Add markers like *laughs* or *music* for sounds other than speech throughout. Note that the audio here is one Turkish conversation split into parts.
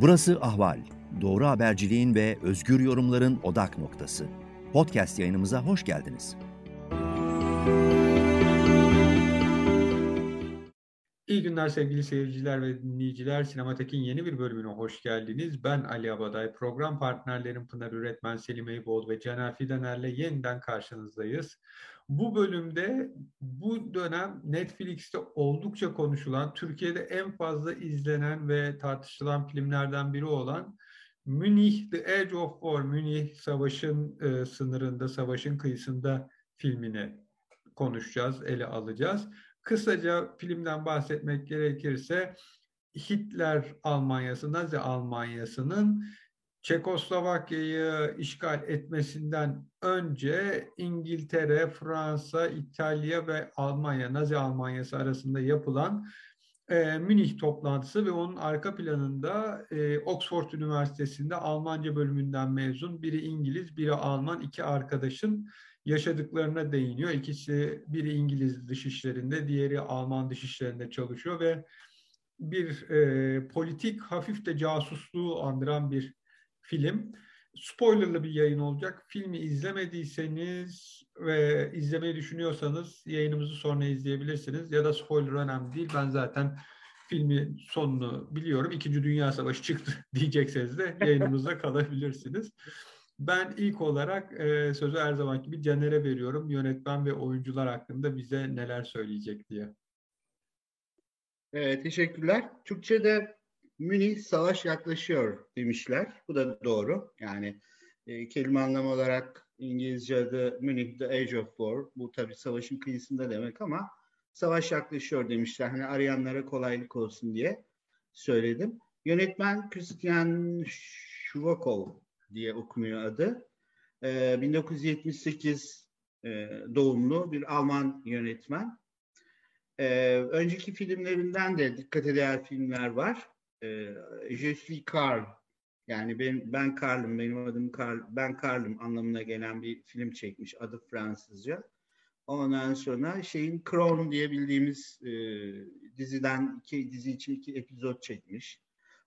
Burası Ahval. Doğru haberciliğin ve özgür yorumların odak noktası. Podcast yayınımıza hoş geldiniz. İyi günler sevgili seyirciler ve dinleyiciler. Sinematek'in yeni bir bölümüne hoş geldiniz. Ben Ali Abaday. Program partnerlerim Pınar Üretmen, Selim Eyboğlu ve Caner Fidaner'le yeniden karşınızdayız. Bu bölümde bu dönem Netflix'te oldukça konuşulan, Türkiye'de en fazla izlenen ve tartışılan filmlerden biri olan Münih The Edge of War, Münih savaşın e, sınırında, savaşın kıyısında filmini konuşacağız, ele alacağız. Kısaca filmden bahsetmek gerekirse Hitler Almanyası, Nazi Almanyası'nın Çekoslovakya'yı işgal etmesinden önce İngiltere, Fransa, İtalya ve Almanya, Nazi Almanyası arasında yapılan e, Münih toplantısı ve onun arka planında e, Oxford Üniversitesi'nde Almanca bölümünden mezun biri İngiliz, biri Alman iki arkadaşın yaşadıklarına değiniyor. İkisi biri İngiliz dışişlerinde, diğeri Alman dışişlerinde çalışıyor ve bir e, politik hafif de casusluğu andıran bir film. Spoilerlı bir yayın olacak. Filmi izlemediyseniz ve izlemeyi düşünüyorsanız yayınımızı sonra izleyebilirsiniz. Ya da spoiler önemli değil. Ben zaten filmin sonunu biliyorum. İkinci Dünya Savaşı çıktı *laughs* diyecekseniz de yayınımızda *laughs* kalabilirsiniz. Ben ilk olarak e, sözü her zaman gibi Caner'e veriyorum. Yönetmen ve oyuncular hakkında bize neler söyleyecek diye. Evet, teşekkürler. Türkçe'de Münih savaş yaklaşıyor demişler. Bu da doğru. Yani e, kelime anlamı olarak İngilizce adı Münih The Age of War. Bu tabii savaşın kıyısında demek ama savaş yaklaşıyor demişler. Hani arayanlara kolaylık olsun diye söyledim. Yönetmen Christian Shuvakov diye okunuyor adı. E, 1978 e, doğumlu bir Alman yönetmen. E, önceki filmlerinden de dikkat eder filmler var e, Je suis Carl yani ben, ben Karl'ım, benim adım Karl, ben Karl'ım anlamına gelen bir film çekmiş. Adı Fransızca. Ondan sonra şeyin Crown diye bildiğimiz e, diziden iki dizi için iki epizod çekmiş.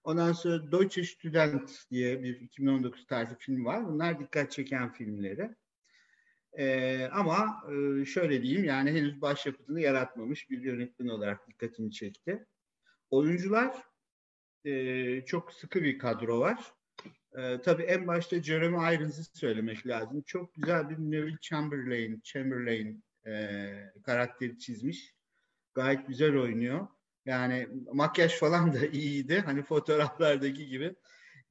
Ondan sonra Deutsche Student diye bir 2019 tarzı film var. Bunlar dikkat çeken filmleri. Ee, ama e, şöyle diyeyim yani henüz başyapıtını yaratmamış bir yönetmen olarak dikkatimi çekti. Oyuncular e, çok sıkı bir kadro var. E, tabii en başta Jeremy Irons'ı söylemek lazım. Çok güzel bir Neville Chamberlain, Chamberlain e, karakteri çizmiş. Gayet güzel oynuyor. Yani makyaj falan da *laughs* iyiydi. Hani fotoğraflardaki gibi.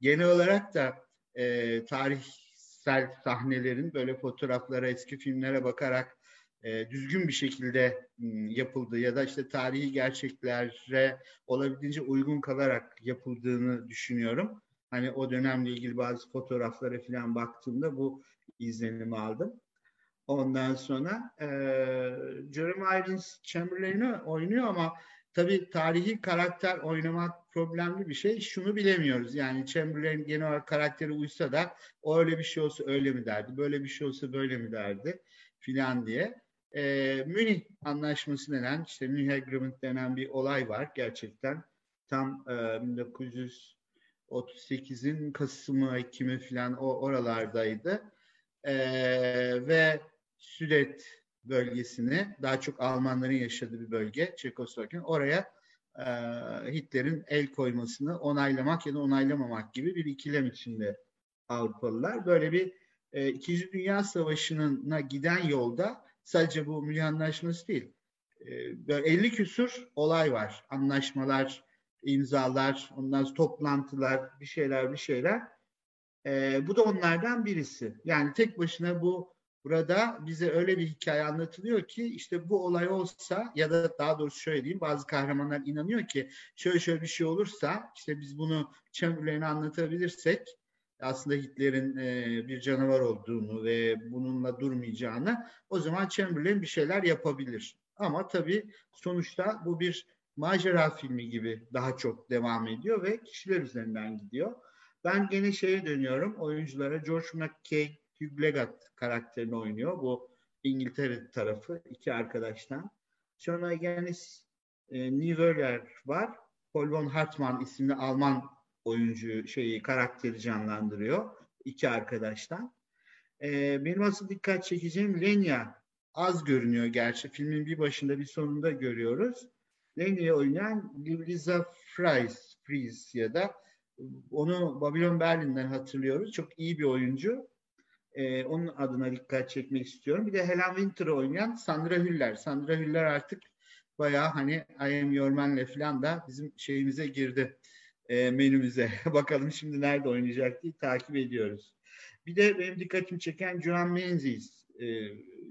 Genel olarak da e, tarihsel sahnelerin böyle fotoğraflara, eski filmlere bakarak e, düzgün bir şekilde m, yapıldığı ya da işte tarihi gerçeklere olabildiğince uygun kalarak yapıldığını düşünüyorum. Hani o dönemle ilgili bazı fotoğraflara falan baktığımda bu izlenimi aldım. Ondan sonra e, Jeremy Irons Chamberlain'i oynuyor ama tabii tarihi karakter oynamak problemli bir şey. Şunu bilemiyoruz. Yani Chamberlain genel olarak karakteri uysa da o öyle bir şey olsa öyle mi derdi, böyle bir şey olsa böyle mi derdi filan diye e, Münih Anlaşması denen, işte Münih Agreement denen bir olay var gerçekten. Tam e, 1938'in Kasım'ı, Ekim'i falan o oralardaydı. E, ve Südet bölgesini, daha çok Almanların yaşadığı bir bölge, Çekoslovakya, oraya e, Hitler'in el koymasını onaylamak ya da onaylamamak gibi bir ikilem içinde Avrupalılar. Böyle bir e, İkinci Dünya Savaşı'na giden yolda sadece bu Münih Anlaşması değil. E, böyle 50 küsur olay var. Anlaşmalar, imzalar, ondan sonra toplantılar, bir şeyler bir şeyler. E, bu da onlardan birisi. Yani tek başına bu burada bize öyle bir hikaye anlatılıyor ki işte bu olay olsa ya da daha doğrusu şöyle diyeyim bazı kahramanlar inanıyor ki şöyle şöyle bir şey olursa işte biz bunu Chamberlain'e anlatabilirsek aslında Hitler'in e, bir canavar olduğunu ve bununla durmayacağını o zaman Chamberlain bir şeyler yapabilir. Ama tabii sonuçta bu bir macera filmi gibi daha çok devam ediyor ve kişiler üzerinden gidiyor. Ben gene şeye dönüyorum oyunculara. George McKay, Hugh Leggett karakterini oynuyor. Bu İngiltere tarafı iki arkadaştan. Sonra gene e, Niveler var. Paul von Hartmann isimli Alman oyuncu şeyi karakteri canlandırıyor iki arkadaştan. Ee, benim asıl dikkat çekeceğim Lenya az görünüyor gerçi. Filmin bir başında bir sonunda görüyoruz. Lenya'yı oynayan Lisa Fries, Fries ya da onu Babylon Berlin'den hatırlıyoruz. Çok iyi bir oyuncu. Ee, onun adına dikkat çekmek istiyorum. Bir de Helen Winter'ı oynayan Sandra Hüller. Sandra Hüller artık bayağı hani I Am Your Man'le falan da bizim şeyimize girdi e, menümüze. *laughs* Bakalım şimdi nerede oynayacak diye takip ediyoruz. Bir de benim dikkatimi çeken Joan Menzies. E,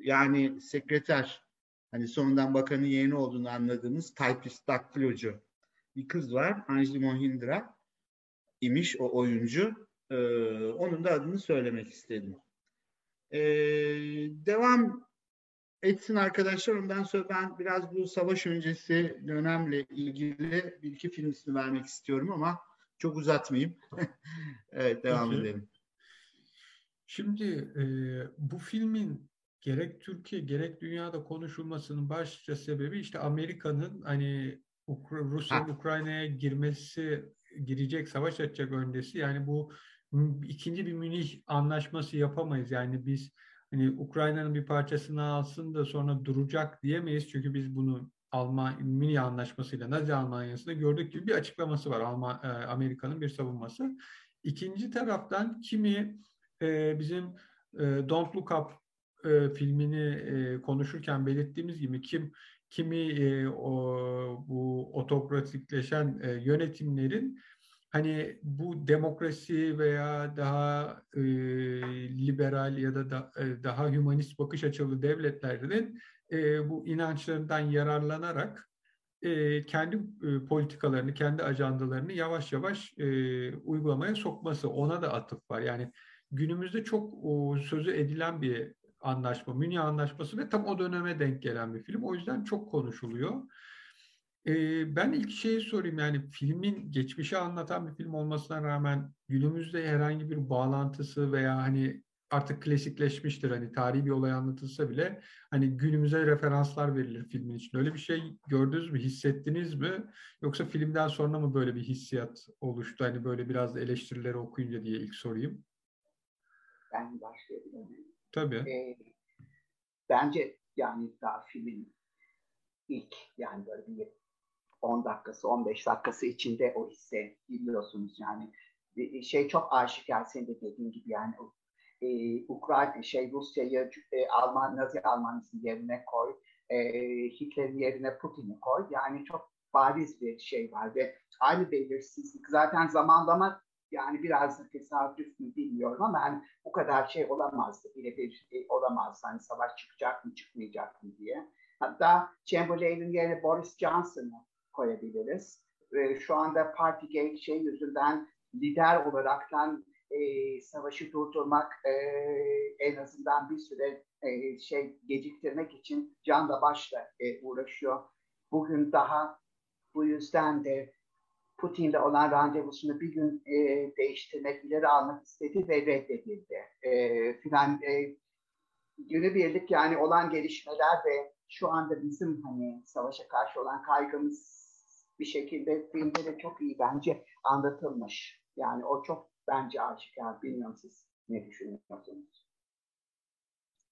yani sekreter. Hani sonundan bakanın yeğeni olduğunu anladığımız typist daktilocu bir kız var. Anjali Mohindra imiş o oyuncu. Ee, onun da adını söylemek istedim. Ee, devam etsin arkadaşlar. Ondan sonra ben biraz bu savaş öncesi dönemle ilgili bir iki film ismi vermek istiyorum ama çok uzatmayayım. *laughs* evet devam Peki. edelim. Şimdi e, bu filmin gerek Türkiye gerek dünyada konuşulmasının başlıca sebebi işte Amerika'nın hani Rusya'nın Ukrayna'ya girmesi, girecek, savaş açacak öncesi. Yani bu ikinci bir Münih anlaşması yapamayız. Yani biz hani Ukrayna'nın bir parçasını alsın da sonra duracak diyemeyiz. Çünkü biz bunu Alman Münih anlaşmasıyla Nazi Almanya'sında gördük gibi bir açıklaması var. Alman, e, Amerika'nın bir savunması. İkinci taraftan kimi e, bizim e, Don't Look Up e, filmini e, konuşurken belirttiğimiz gibi kim kimi e, o, bu otokratikleşen e, yönetimlerin hani bu demokrasi veya daha e, liberal ya da, da e, daha hümanist bakış açılı devletlerin e, bu inançlarından yararlanarak e, kendi e, politikalarını, kendi ajandalarını yavaş yavaş e, uygulamaya sokması ona da atıf var. Yani günümüzde çok o, sözü edilen bir anlaşma, Münih Anlaşması ve tam o döneme denk gelen bir film. O yüzden çok konuşuluyor. Ee, ben ilk şeyi sorayım yani filmin geçmişi anlatan bir film olmasına rağmen günümüzde herhangi bir bağlantısı veya hani artık klasikleşmiştir hani tarihi bir olay anlatılsa bile hani günümüze referanslar verilir filmin için. Öyle bir şey gördünüz mü, hissettiniz mi? Yoksa filmden sonra mı böyle bir hissiyat oluştu? Hani böyle biraz da eleştirileri okuyunca diye ilk sorayım. Ben başlayabilirim. Tabii. E, bence yani daha filmin ilk yani böyle bir 10 dakikası, 15 dakikası içinde o hisse giriyorsunuz yani. Şey çok aşikar senin de dediğin gibi yani e, Ukrayna şey Rusya'yı e, Alman Nazi Almanya'sının yerine koy, e, Hitler'in yerine Putin'i koy. Yani çok bariz bir şey var ve aynı belirsizlik zaten zamanlama yani biraz da tesadüf mü bilmiyorum ama yani bu kadar şey olamazdı. Birebir e, olamazdı. Hani savaş çıkacak mı çıkmayacak mı diye. Hatta Chamberlain'in yerine Boris Johnson'ı koyabiliriz. E, şu anda Partygate şey yüzünden lider olaraktan e, savaşı durdurmak e, en azından bir süre e, şey geciktirmek için can da başla e, uğraşıyor. Bugün daha bu yüzden de Putin'le olan randevusunu bir gün e, değiştirmek, ileri almak istedi ve reddedildi. E, filan e, günübirlik yani olan gelişmeler ve şu anda bizim hani savaşa karşı olan kaygımız bir şekilde filmde de çok iyi bence anlatılmış. Yani o çok bence aşikar. Bilmiyorum siz ne düşünüyorsunuz?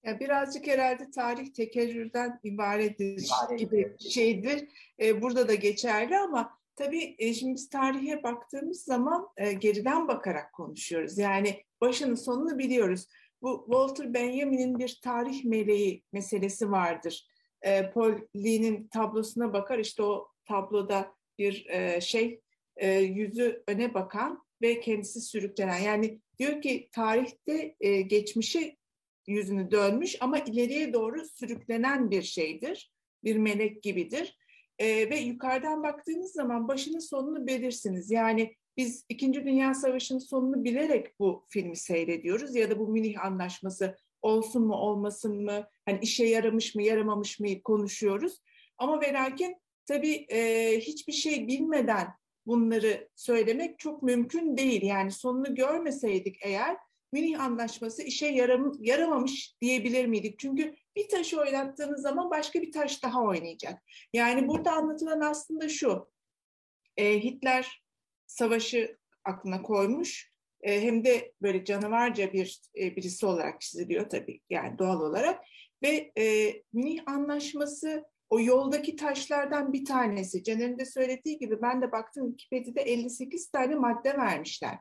Ya birazcık herhalde tarih tekerrürden ibarettir İbaret gibi şeydir. Ee, burada da geçerli ama Tabii e, şimdi biz tarihe baktığımız zaman e, geriden bakarak konuşuyoruz. Yani başını sonunu biliyoruz. Bu Walter Benjamin'in bir tarih meleği meselesi vardır. E, Paul Lee'nin tablosuna bakar işte o tabloda bir e, şey e, yüzü öne bakan ve kendisi sürüklenen. Yani diyor ki tarihte e, geçmişi yüzünü dönmüş ama ileriye doğru sürüklenen bir şeydir. Bir melek gibidir. E, ve yukarıdan baktığınız zaman başının sonunu bilirsiniz. Yani biz İkinci Dünya Savaşı'nın sonunu bilerek bu filmi seyrediyoruz ya da bu Münih Anlaşması olsun mu olmasın mı, hani işe yaramış mı yaramamış mı konuşuyoruz. Ama ve lakin tabii e, hiçbir şey bilmeden bunları söylemek çok mümkün değil. Yani sonunu görmeseydik eğer Münih Anlaşması işe yaram yaramamış diyebilir miydik? Çünkü bir taşı oynattığınız zaman başka bir taş daha oynayacak. Yani burada anlatılan aslında şu. E, Hitler savaşı aklına koymuş. E, hem de böyle canavarca bir e, birisi olarak çiziliyor tabii yani doğal olarak. Ve e, Münih Anlaşması o yoldaki taşlardan bir tanesi. Caner'in de söylediği gibi ben de baktım Wikipedia'da 58 tane madde vermişler.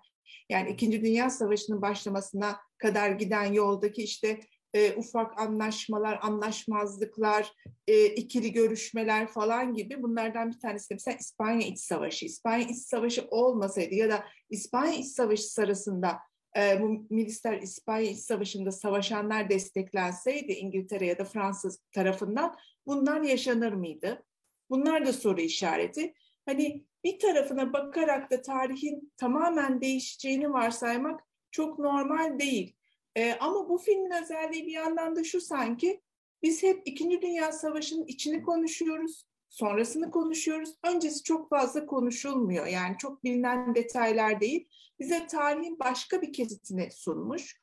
Yani İkinci Dünya Savaşı'nın başlamasına kadar giden yoldaki işte e, ufak anlaşmalar, anlaşmazlıklar, e, ikili görüşmeler falan gibi bunlardan bir tanesi de mesela İspanya İç Savaşı. İspanya İç Savaşı olmasaydı ya da İspanya İç Savaşı sırasında e, bu milisler İspanya İç Savaşı'nda savaşanlar desteklenseydi İngiltere ya da Fransız tarafından bunlar yaşanır mıydı? Bunlar da soru işareti. Hani bir tarafına bakarak da tarihin tamamen değişeceğini varsaymak çok normal değil. E, ama bu filmin özelliği bir yandan da şu sanki biz hep İkinci Dünya Savaşı'nın içini konuşuyoruz, sonrasını konuşuyoruz. Öncesi çok fazla konuşulmuyor. Yani çok bilinen detaylar değil. Bize tarihin başka bir kesitini sunmuş.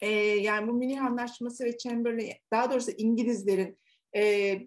E, yani bu Münih Anlaşması ve Chamberlain, daha doğrusu İngilizlerin e,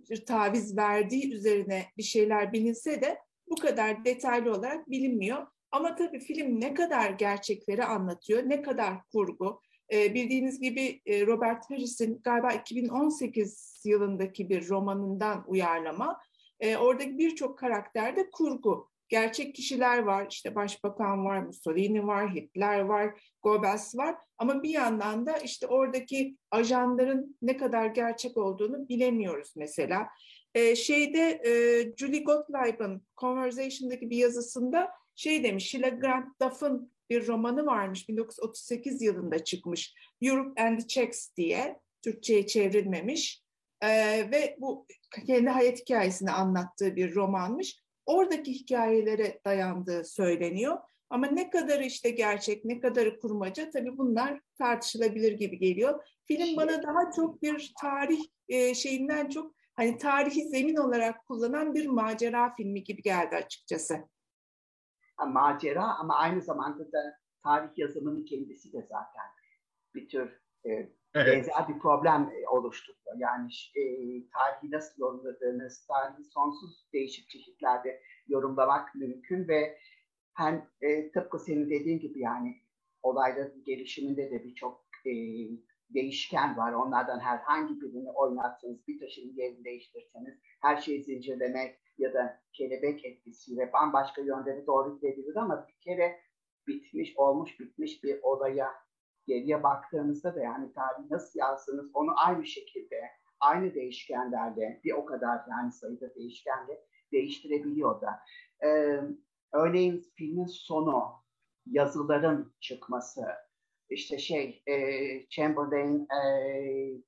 bir taviz verdiği üzerine bir şeyler bilinse de bu kadar detaylı olarak bilinmiyor. Ama tabii film ne kadar gerçekleri anlatıyor, ne kadar kurgu. Ee, bildiğiniz gibi e, Robert Harris'in galiba 2018 yılındaki bir romanından uyarlama. E, oradaki birçok karakter de kurgu. Gerçek kişiler var, işte başbakan var, Mussolini var, Hitler var, Goebbels var. Ama bir yandan da işte oradaki ajanların ne kadar gerçek olduğunu bilemiyoruz mesela. E, şeyde e, Julie Gottlieb'in Conversation'daki bir yazısında şey demiş, Sheila Grant Duff'ın bir romanı varmış 1938 yılında çıkmış Europe and the Czechs diye Türkçe'ye çevrilmemiş ee, ve bu kendi hayat hikayesini anlattığı bir romanmış. Oradaki hikayelere dayandığı söyleniyor. Ama ne kadar işte gerçek, ne kadar kurmaca tabii bunlar tartışılabilir gibi geliyor. Film bana daha çok bir tarih e, şeyinden çok hani tarihi zemin olarak kullanan bir macera filmi gibi geldi açıkçası macera ama aynı zamanda da tarih yazımının kendisi de zaten bir tür e, evet. benzer bir problem e, oluşturuyor. Yani e, tarihi nasıl yorumladığınız, tarihi sonsuz değişik çeşitlerde yorumlamak mümkün ve hem e, tıpkı senin dediğin gibi yani olayların gelişiminde de birçok e, değişken var. Onlardan herhangi birini oynatsanız, bir taşın yerini değiştirseniz, her şeyi zincirlemek ya da kelebek etkisiyle bambaşka yönleri doğru gidebilir ama bir kere bitmiş, olmuş, bitmiş bir olaya geriye baktığınızda da yani tarihi nasıl yazsınız onu aynı şekilde, aynı değişkenlerle bir o kadar yani sayıda değişkenle değiştirebiliyor da. Ee, örneğin filmin sonu, yazıların çıkması, işte şey e, Chamberlain e,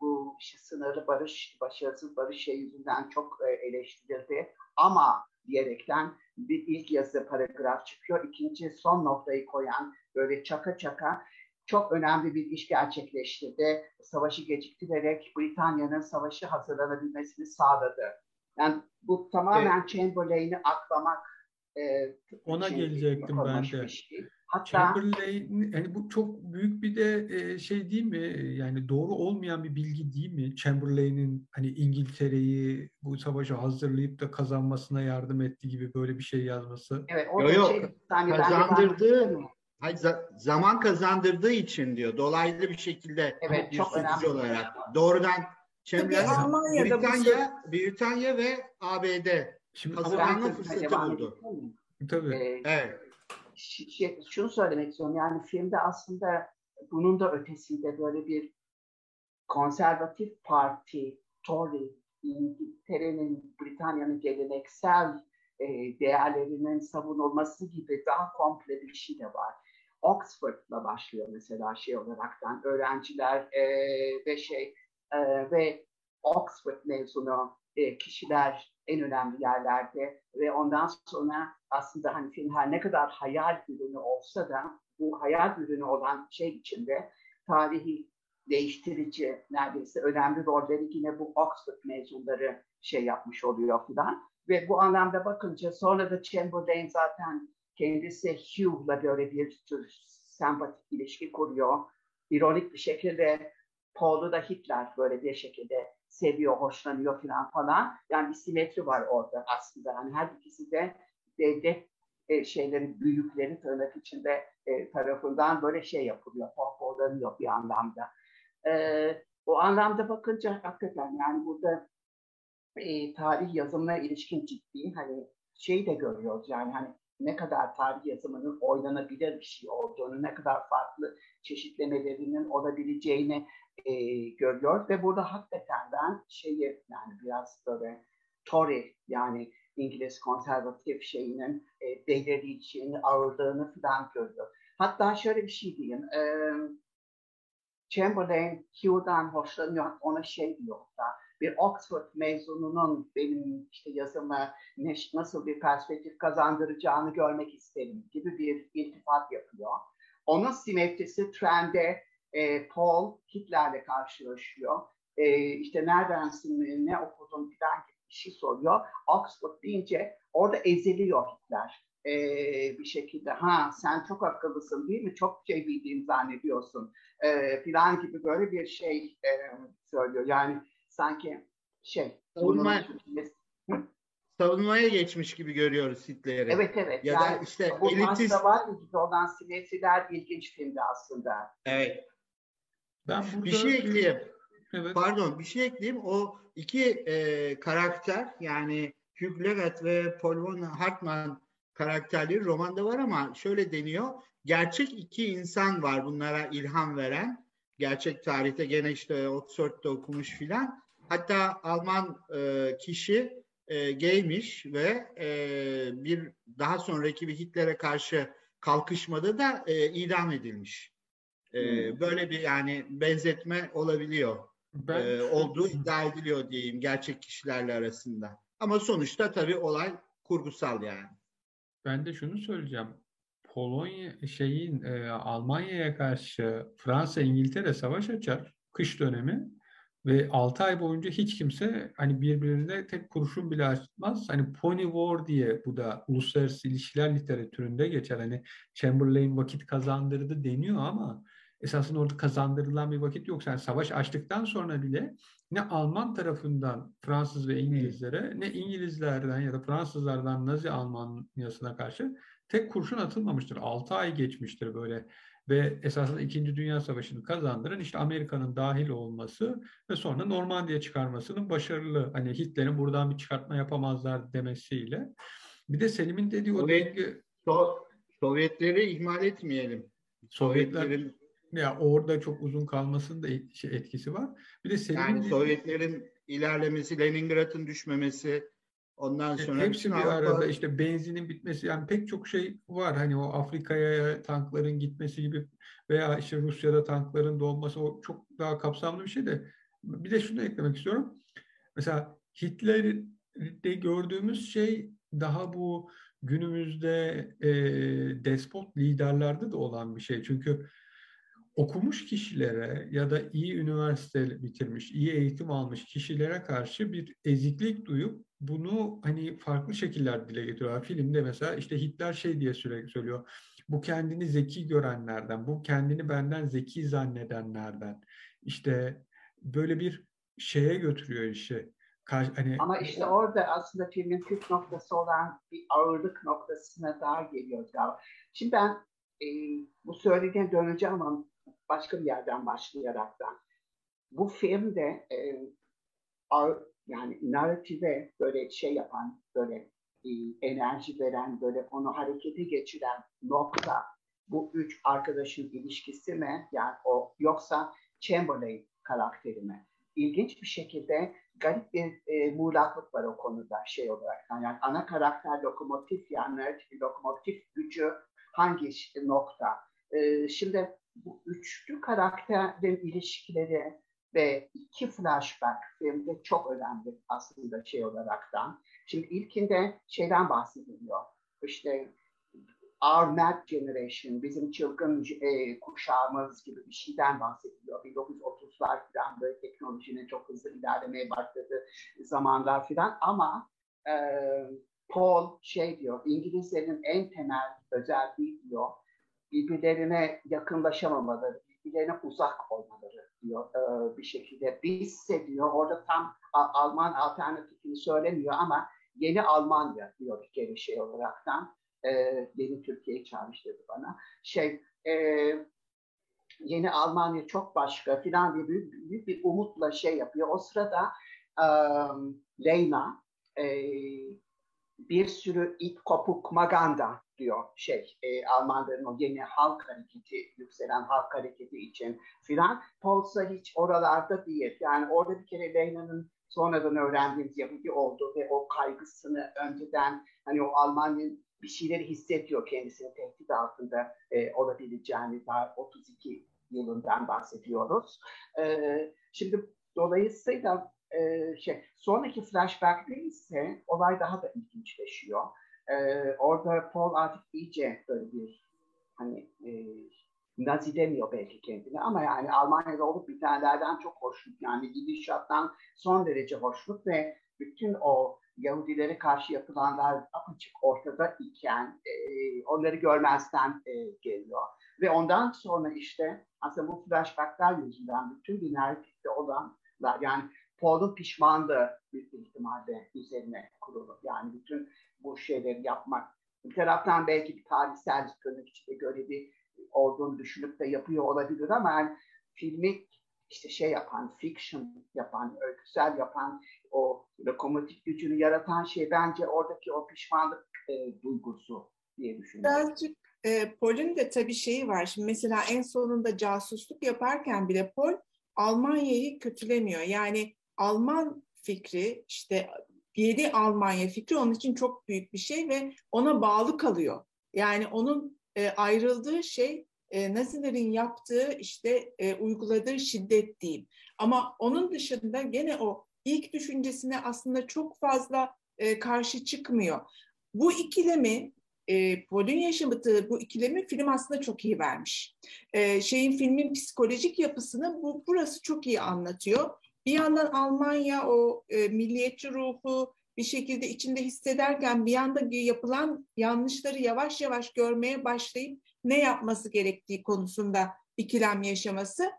bu işte sınırlı barış, başarısız barış şey yüzünden çok e, eleştirildi ama diyerekten bir ilk yazı paragraf çıkıyor. İkinci son noktayı koyan böyle çaka çaka çok önemli bir iş gerçekleştirdi. Savaşı geciktirerek Britanya'nın savaşı hazırlanabilmesini sağladı. Yani bu tamamen evet. Chamberlain'i aklamak e, ona gelecektim ben de. Şey. Hatta Chamberlain yani bu çok büyük bir de e, şey değil mi? Yani doğru olmayan bir bilgi değil mi? Chamberlain'in hani İngiltere'yi bu savaşa hazırlayıp da kazanmasına yardım ettiği gibi böyle bir şey yazması. Evet, o yok, yok. Şey, yani kazandırdığı Hayır, zaman kazandırdığı için diyor. Dolaylı bir şekilde evet, bir çok önemli. olarak. Doğrudan Chamberlain Britanya, Britanya ve ABD Şimdi kazanma fırsatı buldu. Tabii. Ee, evet şey, şunu söylemek istiyorum. Yani filmde aslında bunun da ötesinde böyle bir konservatif parti, Tory, İngiltere'nin, Britanya'nın geleneksel e, değerlerinin savunulması gibi daha komple bir şey de var. Oxford'la başlıyor mesela şey olaraktan öğrenciler e, ve şey e, ve Oxford mezunu e, kişiler en önemli yerlerde ve ondan sonra aslında hani film her ne kadar hayal ürünü olsa da bu hayal ürünü olan şey içinde tarihi değiştirici neredeyse önemli rolleri yine bu Oxford mezunları şey yapmış oluyor filan. Ve bu anlamda bakınca sonra da Chamberlain zaten kendisi Hugh'la böyle bir tür sempatik ilişki kuruyor. İronik bir şekilde Paul'u da Hitler böyle bir şekilde seviyor, hoşlanıyor falan falan. Yani bir simetri var orada aslında. Yani her ikisi de devlet e, şeylerin büyükleri tırnak içinde e, tarafından böyle şey yapılıyor, pohpohlanıyor bir anlamda. E, o anlamda bakınca hakikaten yani burada e, tarih yazımına ilişkin ciddi hani şey de görüyoruz yani hani ne kadar tarih yazımının oynanabilir bir şey olduğunu, ne kadar farklı çeşitlemelerinin olabileceğini e, görüyor ve burada hakikaten ben şeyi yani biraz böyle Tory yani İngiliz konservatif şeyinin e, belirleyiciliğini, ağırlığını falan görüyor. Hatta şöyle bir şey diyeyim. E, Chamberlain Hugh'dan hoşlanıyor. Ona şey diyor da bir Oxford mezununun benim işte yazıma ne, nasıl bir perspektif kazandıracağını görmek isterim gibi bir iltifat yapıyor. Onun simetrisi trende e, Paul Hitler'le karşılaşıyor. E, işte neredensin, ne okudun falan gibi bir şey soruyor. Oxford deyince orada eziliyor Hitler e, bir şekilde. Ha sen çok akıllısın değil mi? Çok şey bildiğini zannediyorsun e, falan gibi böyle bir şey e, söylüyor. Yani sanki şey Savunma, savunmaya geçmiş gibi görüyoruz Hitler'i. Evet evet. Ya yani, da işte elitist... var olan sinesiler ilginç filmdi aslında. Evet. Ben burada... Bir şey ekleyeyim. Evet. Pardon bir şey ekleyeyim. O iki e, karakter yani Hugh Leggett ve Paul von Hartmann karakterleri romanda var ama şöyle deniyor. Gerçek iki insan var bunlara ilham veren. Gerçek tarihte gene işte Oxford'da okumuş filan. Hatta Alman e, kişi e, gaymiş ve e, bir daha sonraki bir Hitler'e karşı kalkışmada da e, idam edilmiş. E, hmm. Böyle bir yani benzetme olabiliyor. Ben... E, olduğu iddia ediliyor diyeyim gerçek kişilerle arasında. Ama sonuçta tabii olay kurgusal yani. Ben de şunu söyleyeceğim. Polonya şeyin e, Almanya'ya karşı Fransa İngiltere savaş açar kış dönemi ve 6 ay boyunca hiç kimse hani birbirine tek kurşun bile açmaz. Hani Pony War diye bu da uluslararası ilişkiler literatüründe geçer. Hani Chamberlain vakit kazandırdı deniyor ama esasında orada kazandırılan bir vakit yok. Yani savaş açtıktan sonra bile ne Alman tarafından Fransız ve İngilizlere ne İngilizlerden ya da Fransızlardan Nazi Almanyası'na karşı tek kurşun atılmamıştır. 6 ay geçmiştir böyle ve esasında 2. Dünya Savaşı'nı kazandıran işte Amerika'nın dahil olması ve sonra Normandiya çıkarmasının başarılı hani Hitler'in buradan bir çıkartma yapamazlar demesiyle. Bir de Selim'in dediği o Sovyet, dengi... so, Sovyetleri ihmal etmeyelim. Sovyetlerin ya orada çok uzun kalmasının da şey, etkisi var. Bir de Selim'in yani Sovyetlerin ilerlemesi, Leningrad'ın düşmemesi, Ondan sonra hepsi bir Avrupa... arada işte benzinin bitmesi yani pek çok şey var. Hani o Afrika'ya tankların gitmesi gibi veya işte Rusya'da tankların dolması o çok daha kapsamlı bir şey de bir de şunu eklemek istiyorum. Mesela Hitler'de gördüğümüz şey daha bu günümüzde e, despot liderlerde de olan bir şey. Çünkü okumuş kişilere ya da iyi üniversite bitirmiş, iyi eğitim almış kişilere karşı bir eziklik duyup bunu hani farklı şekiller dile getiriyorlar. Filmde mesela işte Hitler şey diye sürekli söylüyor. Bu kendini zeki görenlerden, bu kendini benden zeki zannedenlerden. İşte böyle bir şeye götürüyor işi. Hani... Ama işte orada aslında filmin püf noktası olan bir ağırlık noktasına daha geliyor. Şimdi ben e, bu söylediğine döneceğim ama başka bir yerden başlayarak da. Bu filmde e, yani narrative böyle şey yapan, böyle e, enerji veren, böyle onu harekete geçiren nokta bu üç arkadaşın ilişkisi mi? Yani o yoksa Chamberlain karakteri mi? İlginç bir şekilde garip bir e, muğlaklık var o konuda şey olarak. Yani ana karakter lokomotif yani lokomotif gücü hangi nokta? E, şimdi bu üçlü karakterin ilişkileri ve iki flashback filmde çok önemli aslında şey olaraktan. Şimdi ilkinde şeyden bahsediliyor. İşte Our Mad Generation, bizim çılgın e, kuşağımız gibi bir şeyden bahsediliyor. 1930'lar falan böyle teknolojinin çok hızlı ilerlemeye başladığı zamanlar falan ama e, Paul şey diyor, İngilizlerin en temel özelliği diyor, birbirlerine yakınlaşamamaları, birbirlerine uzak olmaları diyor e, bir şekilde. Bizse diyor orada tam Alman alternatifini söylemiyor ama yeni Almanya diyor bir kere şey olaraktan. e, yeni Türkiye'yi çağrıştırdı bana. Şey, e, yeni Almanya çok başka filan diye büyük, büyük bir umutla şey yapıyor. O sırada e, Leyna e, bir sürü it kopuk maganda diyor şey e, Almanların o yeni halk hareketi yükselen halk hareketi için filan Polsa hiç oralarda değil. Yani orada bir kere Leyna'nın sonradan öğrendiğimiz Yahudi oldu ve o kaygısını önceden hani o Almanya'nın bir şeyleri hissediyor kendisini tehdit altında e, olabileceğini daha 32 yılından bahsediyoruz. E, şimdi dolayısıyla e, şey sonraki flashback'te ise olay daha da ilginçleşiyor. E, orada Paul artık iyice böyle bir hani e, Nazi demiyor belki kendine ama yani Almanya'da olup bitenlerden çok hoşnut. Yani gidişattan son derece hoşnut ve bütün o Yahudilere karşı yapılanlar apaçık ortada iken e, onları görmezden e, geliyor. Ve ondan sonra işte aslında bu flashbackler yüzünden bütün binlerlikte olanlar yani Paul'un pişmanlığı büyük ihtimalle üzerine kurulu. Yani bütün bu şeyleri yapmak. Bir taraftan belki bir tarihsel tırnak içinde görevi olduğunu düşünüp de yapıyor olabilir ama yani filmi işte şey yapan, fiction yapan, öyküsel yapan, o lokomotif gücünü yaratan şey bence oradaki o pişmanlık e, duygusu diye düşünüyorum. Birazcık e, Paul'ün de tabii şeyi var. Şimdi mesela en sonunda casusluk yaparken bile Paul Almanya'yı kötülemiyor. Yani Alman fikri işte yedi Almanya fikri onun için çok büyük bir şey ve ona bağlı kalıyor. Yani onun e, ayrıldığı şey e, Nazilerin yaptığı işte e, uyguladığı şiddet diyeyim. Ama onun dışında gene o ilk düşüncesine aslında çok fazla e, karşı çıkmıyor. Bu ikilemi e, Paul'ün yaşadığı bu ikilemi film aslında çok iyi vermiş. E, şeyin filmin psikolojik yapısını bu burası çok iyi anlatıyor. Bir yandan Almanya o e, milliyetçi ruhu bir şekilde içinde hissederken bir yanda yapılan yanlışları yavaş yavaş görmeye başlayıp ne yapması gerektiği konusunda ikilem yaşaması.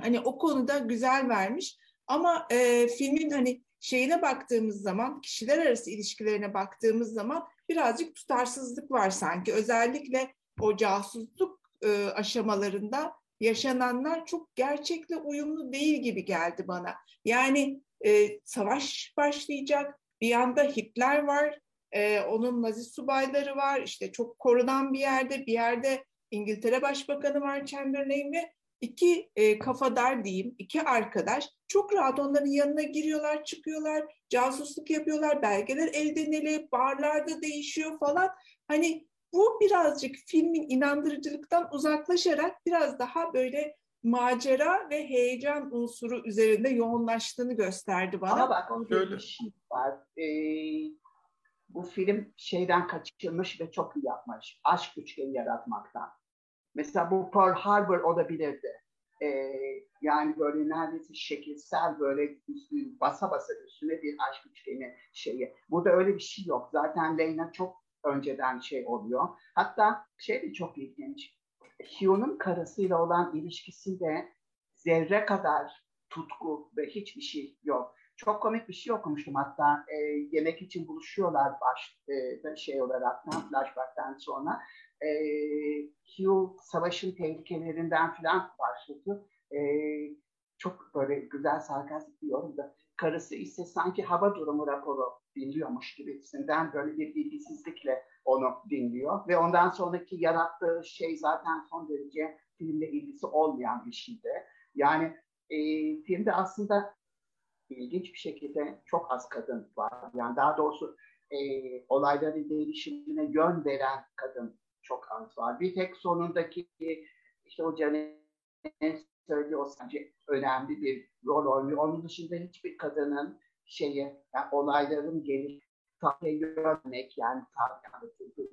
Hani o konuda güzel vermiş. Ama e, filmin hani şeyine baktığımız zaman, kişiler arası ilişkilerine baktığımız zaman birazcık tutarsızlık var sanki. Özellikle o casusluk e, aşamalarında yaşananlar çok gerçekle uyumlu değil gibi geldi bana. Yani e, savaş başlayacak, bir yanda Hitler var, e, onun Nazi subayları var, işte çok korunan bir yerde, bir yerde İngiltere Başbakanı var Chamberlain ve iki e, kafadar diyeyim, iki arkadaş çok rahat onların yanına giriyorlar, çıkıyorlar, casusluk yapıyorlar, belgeler elden ele, barlarda değişiyor falan. Hani bu birazcık filmin inandırıcılıktan uzaklaşarak biraz daha böyle macera ve heyecan unsuru üzerinde yoğunlaştığını gösterdi bana. Ama bak onun bir şey var. Ee, bu film şeyden kaçırmış ve çok iyi yapmış. Aşk üçgeni yaratmaktan. Mesela bu Pearl Harbor olabilirdi. Ee, yani böyle neredeyse şekilsel böyle üstü, basa basa üstüne bir aşk üçgeni şeyi. Burada öyle bir şey yok. Zaten Leyna çok önceden şey oluyor. Hatta şey de çok ilginç. Hugh'un karısıyla olan ilişkisinde zerre kadar tutku ve hiçbir şey yok. Çok komik bir şey okumuştum hatta e, yemek için buluşuyorlar baş e, şey olarak flashback'tan sonra. E, Hugh savaşın tehlikelerinden falan başladı. E, çok böyle güzel sarkastik bir yorumda. Karısı ise sanki hava durumu raporu dinliyormuş gibisinden böyle bir ilgisizlikle onu dinliyor. Ve ondan sonraki yarattığı şey zaten son derece filmle ilgisi olmayan bir şeydi. Yani e, filmde aslında ilginç bir şekilde çok az kadın var. Yani daha doğrusu e, olayların değişimine yön veren kadın çok az var. Bir tek sonundaki işte o Caner'in söylediği o sadece önemli bir rol oynuyor. Onun dışında hiçbir kadının şeyi, yani olayların geliş tahliye görmek yani anlatıldığı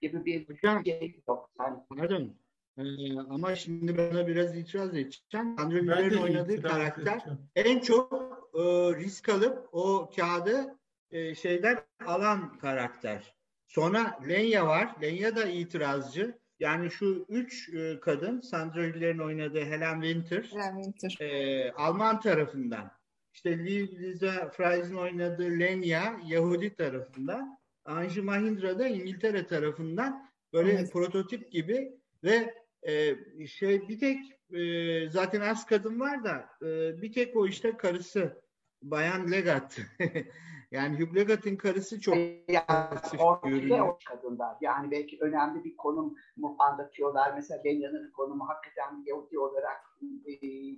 gibi bir Hocam, şey yok. Yani, pardon. Ee, ama şimdi bana biraz itiraz edeceğim. Andrew Miller'in oynadığı karakter en çok e, risk alıp o kağıdı e, şeyden alan karakter. Sonra Lenya var. Lenya da itirazcı. Yani şu üç e, kadın Sandra Hüller'in oynadığı Helen Winter, Helen Winter. E, Alman tarafından. İşte Lisa Freis'in oynadığı Lenya Yahudi tarafından. Anju Mahindra da İngiltere tarafından böyle Evet. prototip gibi ve e, şey bir tek e, zaten az kadın var da e, bir tek o işte karısı Bayan Legat. *laughs* yani Hugh Legat'in karısı çok yani o kadınlar. Yani belki önemli bir konum mu anlatıyorlar. Mesela Benyan'ın konumu hakikaten Yahudi olarak e,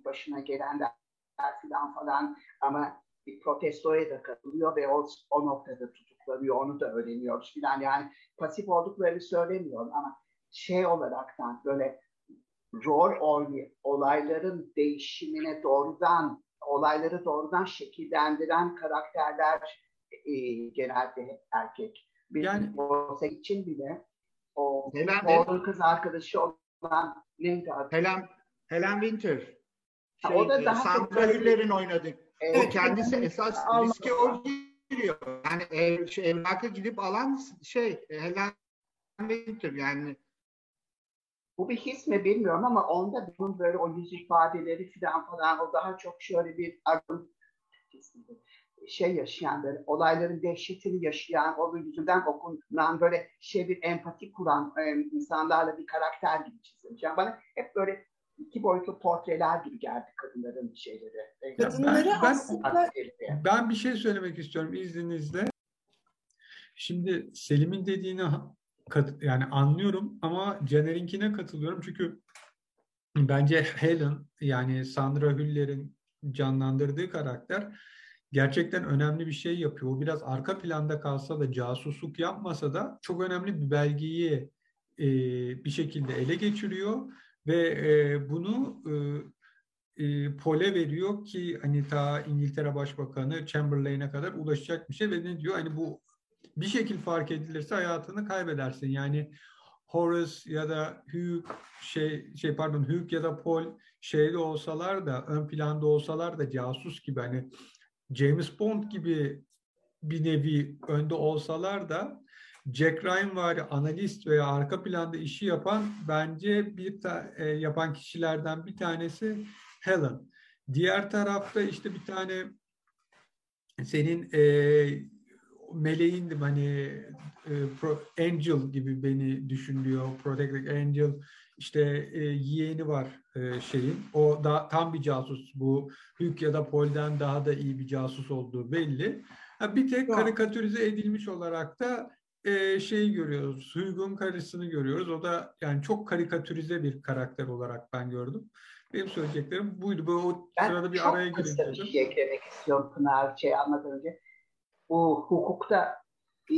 başına gelenler falan falan ama bir protestoya da katılıyor ve o, o noktada tutuklanıyor. Onu da öğreniyoruz filan. Yani pasif olduklarını söylemiyorum ama şey olaraktan böyle rol oynay olayların değişimine doğrudan olayları doğrudan şekillendiren karakterler e, genelde erkek. Bir Yani- yani, için bile o Helen- kız arkadaşı olan neydi? Helen Helen Winter. Ha, Şey, o da e, daha Hüller'in oynadığı. Evet, o kendisi Helen *laughs* esas Almadı. riske o giriyor. Yani ev, şey, evlaka gidip alan şey Helen Winter yani Bu bir his mi bilmiyorum ama onda bunun böyle o yüz ifadeleri falan falan o daha çok şöyle bir arın şey yaşayan böyle olayların dehşetini yaşayan onun yüzünden okunan böyle şey bir empati kuran e, insanlarla bir karakter gibi çizilmiş. Yani bana hep böyle iki boyutlu portreler gibi geldi kadınların şeyleri. E, Kadınları ben- aslında. Ben bir şey söylemek istiyorum izninizle. Şimdi Selim'in dediğini yani anlıyorum ama Caner'inkine katılıyorum çünkü bence Helen yani Sandra Hüller'in canlandırdığı karakter gerçekten önemli bir şey yapıyor. O biraz arka planda kalsa da casusluk yapmasa da çok önemli bir belgeyi e, bir şekilde ele geçiriyor ve e, bunu e, e, Pole veriyor ki hani ta İngiltere Başbakanı Chamberlain'e kadar ulaşacak bir şey ve ne diyor hani bu bir şekil fark edilirse hayatını kaybedersin. Yani Horace ya da Hugh şey şey pardon Hugh ya da Paul şeyde olsalar da ön planda olsalar da casus gibi hani James Bond gibi bir nevi önde olsalar da Jack Ryan var analist veya arka planda işi yapan bence bir ta- e, yapan kişilerden bir tanesi Helen. Diğer tarafta işte bir tane senin e, meleğindim hani e, pro, Angel gibi beni düşünüyor. Protected Angel işte e, yeğeni var e, şeyin. O da tam bir casus. Bu Hugh ya da Paul'den daha da iyi bir casus olduğu belli. Ha, bir tek karikatürize edilmiş olarak da e, şeyi görüyoruz. Hugh'un karısını görüyoruz. O da yani çok karikatürize bir karakter olarak ben gördüm. Benim söyleyeceklerim buydu. Böyle o Ben sırada bir çok araya kısa gireyim. bir şey eklemek istiyorum Pınar şey anlamadan önce. Bu hukukta e,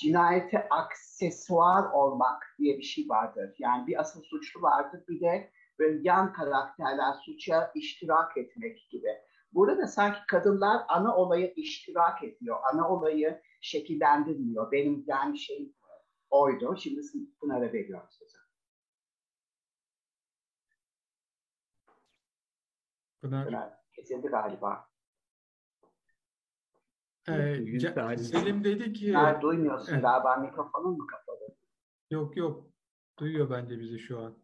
cinayete aksesuar olmak diye bir şey vardır. Yani bir asıl suçlu vardır bir de böyle yan karakterler suça iştirak etmek gibi. Burada da sanki kadınlar ana olaya iştirak ediyor. Ana olayı şekillendirmiyor. Benim yani şey oydu. Şimdi Pınar'a veriyorum sözü. Pınar. Pınar kesildi galiba. Ee. Selim dedi ki Pınar duymuyorsun Evet. galiba. Mikrofonun mu kapalı? yok yok duyuyor bence bizi şu an.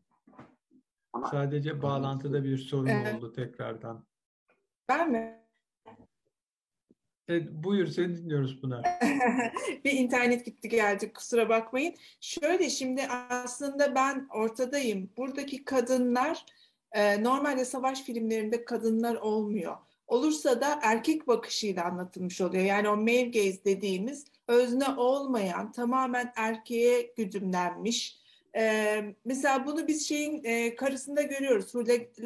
Ama Sadece bağlantıda bir sorun Evet. oldu tekrardan. ben mi? Evet, buyur seni dinliyoruz Pınar. *laughs* bir internet gitti geldi kusura bakmayın. Şöyle şimdi aslında ben ortadayım. Buradaki kadınlar e, normalde savaş filmlerinde kadınlar olmuyor. Olursa da erkek bakışıyla anlatılmış oluyor. Yani o male gaze dediğimiz özne olmayan tamamen erkeğe güdümlenmiş. E, mesela bunu biz şeyin e, karısında görüyoruz.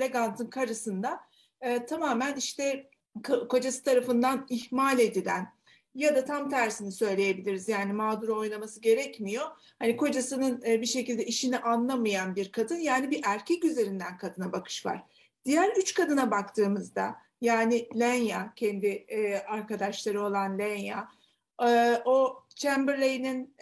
Legant'ın karısında e, tamamen işte kocası tarafından ihmal edilen ya da tam tersini söyleyebiliriz. Yani mağduru oynaması gerekmiyor. Hani kocasının e, bir şekilde işini anlamayan bir kadın yani bir erkek üzerinden kadına bakış var. Diğer üç kadına baktığımızda yani Lenya kendi e, arkadaşları olan Lenya e, o Chamberlain'in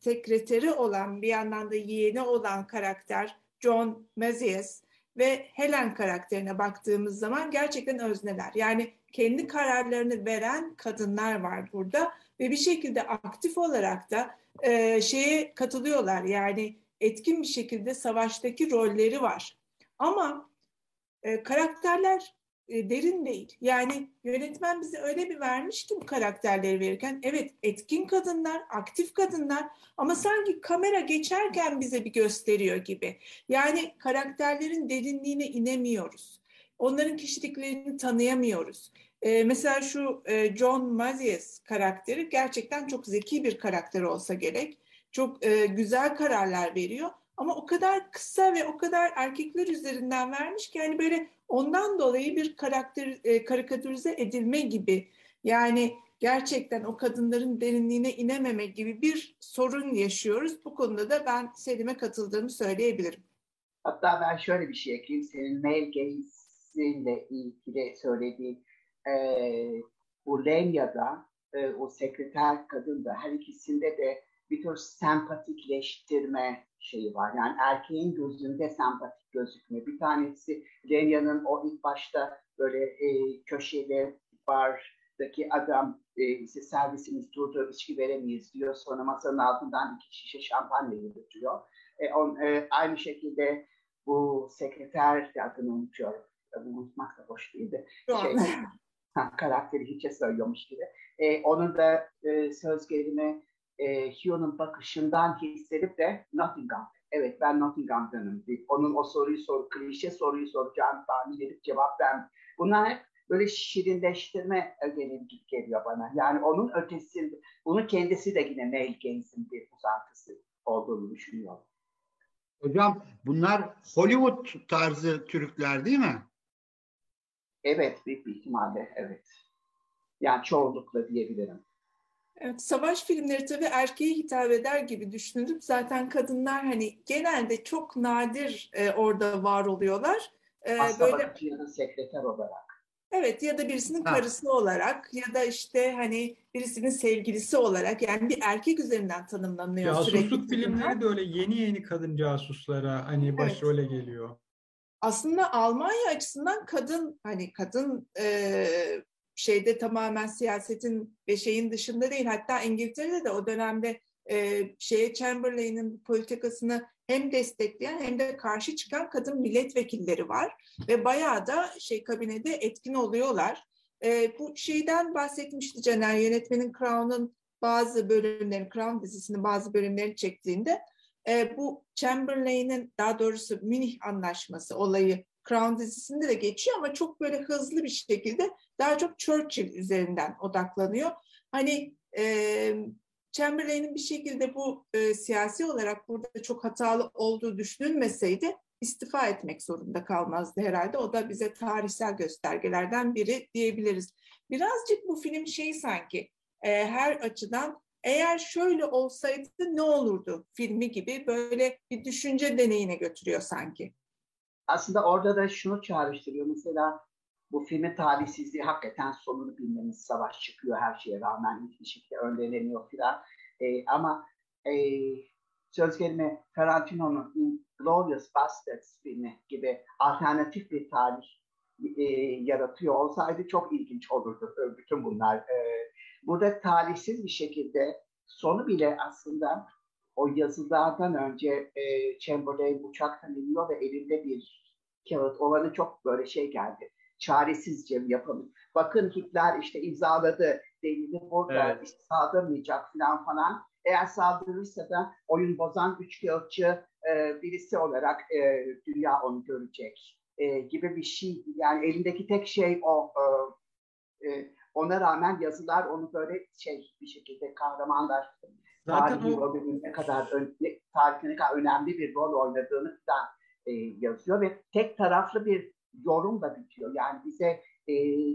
sekreteri olan bir yandan da yeğeni olan karakter John Mazias ve Helen karakterine baktığımız zaman gerçekten özneler. Yani kendi kararlarını veren kadınlar var burada ve bir şekilde aktif olarak da e, şeye katılıyorlar. Yani etkin bir şekilde savaştaki rolleri var. Ama e, karakterler e, derin değil. Yani yönetmen bize öyle bir vermiş ki bu karakterleri verirken evet etkin kadınlar, aktif kadınlar ama sanki kamera geçerken bize bir gösteriyor gibi. Yani karakterlerin derinliğine inemiyoruz. Onların kişiliklerini tanıyamıyoruz. Ee, mesela şu e, John Mazies karakteri gerçekten çok zeki bir karakter olsa gerek. Çok e, güzel kararlar veriyor ama o kadar kısa ve o kadar erkekler üzerinden vermiş ki yani böyle ondan dolayı bir karakter e, karikatürize edilme gibi yani gerçekten o kadınların derinliğine inememe gibi bir sorun yaşıyoruz. Bu konuda da ben Selim'e katıldığımı söyleyebilirim. Hatta ben şöyle bir şey ekleyeyim. Senin male gaze'inle ilgili söylediğin e, bu Lenya'da e, o sekreter kadın da her ikisinde de bir tür sempatikleştirme şeyi var. Yani erkeğin gözünde sempatik gözükme. Bir tanesi Lenya'nın o ilk başta böyle e, köşede bardaki adam e, işte servisimiz durdu içki veremeyiz diyor. Sonra masanın altından iki şişe şampanya götürüyor. E, on, e, aynı şekilde bu sekreter adını unutuyorum. Bunu unutmak da hoş değildi. Şey, *laughs* ha, karakteri hiçe söylüyormuş gibi. E, onun da e, söz gelimi e, Hugh'un bakışından hissedip de Nottingham. Evet ben Nottingham'danım. Onun o soruyu sor, klişe soruyu soracağını tahmin edip cevap vermiş. Bunlar hep böyle şirinleştirme ögeleri geliyor bana. Yani onun ötesinde, bunun kendisi de yine Neil Gaines'in bir uzantısı olduğunu düşünüyorum. Hocam bunlar Hollywood tarzı Türkler değil mi? Evet, büyük bir ihtimalle evet. Yani çoğunlukla diyebilirim. Evet, savaş filmleri tabii erkeğe hitap eder gibi düşünülüp zaten kadınlar hani genelde çok nadir e, orada var oluyorlar. E, böyle ya da sekreter olarak. Evet ya da birisinin ha. karısı olarak ya da işte hani birisinin sevgilisi olarak yani bir erkek üzerinden tanımlanıyor Casusluk sürekli. filmleri de öyle yeni yeni kadın casuslara hani başrole evet. geliyor. Aslında Almanya açısından kadın hani kadın e, şeyde tamamen siyasetin ve şeyin dışında değil. Hatta İngiltere'de de o dönemde e, şeye Chamberlain'in politikasını hem destekleyen hem de karşı çıkan kadın milletvekilleri var ve bayağı da şey kabinede etkin oluyorlar. E, bu şeyden bahsetmişti Caner yönetmenin Crown'un bazı bölümlerini, Crown dizisinin bazı bölümlerini çektiğinde e, bu Chamberlain'in daha doğrusu Münih Anlaşması olayı Crown dizisinde de geçiyor ama çok böyle hızlı bir şekilde daha çok Churchill üzerinden odaklanıyor. Hani e, Chamberlain'in bir şekilde bu e, siyasi olarak burada çok hatalı olduğu düşünülmeseydi istifa etmek zorunda kalmazdı herhalde. O da bize tarihsel göstergelerden biri diyebiliriz. Birazcık bu film şey sanki e, her açıdan eğer şöyle olsaydı ne olurdu filmi gibi böyle bir düşünce deneyine götürüyor sanki aslında orada da şunu çağrıştırıyor. Mesela bu filmin talihsizliği hakikaten sonunu bilmemiz savaş çıkıyor her şeye rağmen hiçbir şekilde önlenemiyor filan. E, ama e, söz gelimi Tarantino'nun Glorious Bastards filmi gibi alternatif bir tarih e, yaratıyor olsaydı çok ilginç olurdu bütün bunlar. E, burada talihsiz bir şekilde sonu bile aslında o yazılardan önce e, Chamberlain uçaktan iniyor ve elinde bir kağıt. O çok böyle şey geldi. Çaresizce yapalım. Bakın Hitler işte imzaladı delili burada evet. işte saldırmayacak falan falan. Eğer saldırırsa da oyun bozan üç kağıtçı e, birisi olarak e, dünya onu görecek e, gibi bir şey. Yani elindeki tek şey o. E, e, ona rağmen yazılar onu böyle şey bir şekilde kahramanlar Zaten tarihi o... ne kadar tarihte ne kadar önemli bir rol oynadığını da e, yazıyor ve tek taraflı bir yorum da bitiyor. Yani bize e,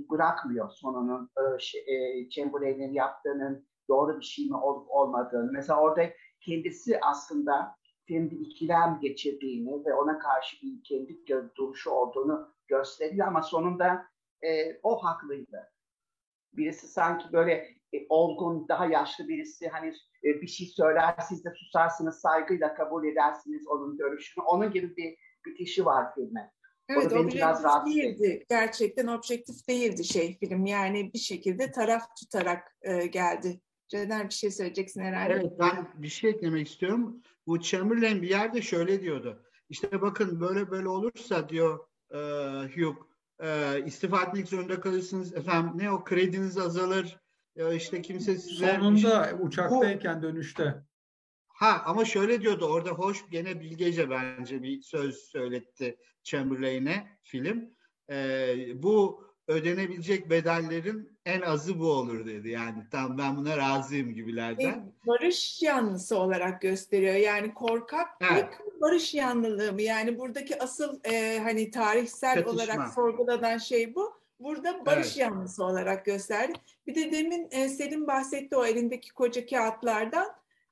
bırakmıyor sonunun e, e, Chamberlain'in yaptığının doğru bir şey mi olup olmadığını. Mesela orada kendisi aslında filmde ikilem geçirdiğini ve ona karşı bir kendi duruşu olduğunu gösteriyor ama sonunda e, o haklıydı. Birisi sanki böyle e, olgun, daha yaşlı birisi hani e, bir şey söyler, siz de susarsınız, saygıyla kabul edersiniz onun görüşünü. Onun gibi bir bitişi var filme. Evet, objektif değildi. Gerçekten objektif değildi şey film. Yani bir şekilde taraf tutarak e, geldi. Caner bir şey söyleyeceksin herhalde. Evet, ben bir şey eklemek istiyorum. Bu Chamberlain bir yerde şöyle diyordu. İşte bakın böyle böyle olursa diyor e, Hugh, e, istifa etmek zorunda kalırsınız. Efendim ne o krediniz azalır. Ya işte kimse size... Sonunda uçaktayken Bu, dönüşte. Ha ama şöyle diyordu orada hoş gene bilgece bence bir söz söyletti Chamberlain'e film. Ee, bu ödenebilecek bedellerin en azı bu olur dedi. Yani tam ben buna razıyım gibilerden. E, barış yanlısı olarak gösteriyor. Yani korkaklık evet. barış yanlılığı mı? Yani buradaki asıl e, hani tarihsel Çatışma. olarak sorgulanan şey bu. Burada barış evet. yanlısı olarak gösterdi. Bir de demin e, Selim bahsetti o elindeki koca kağıtlardan.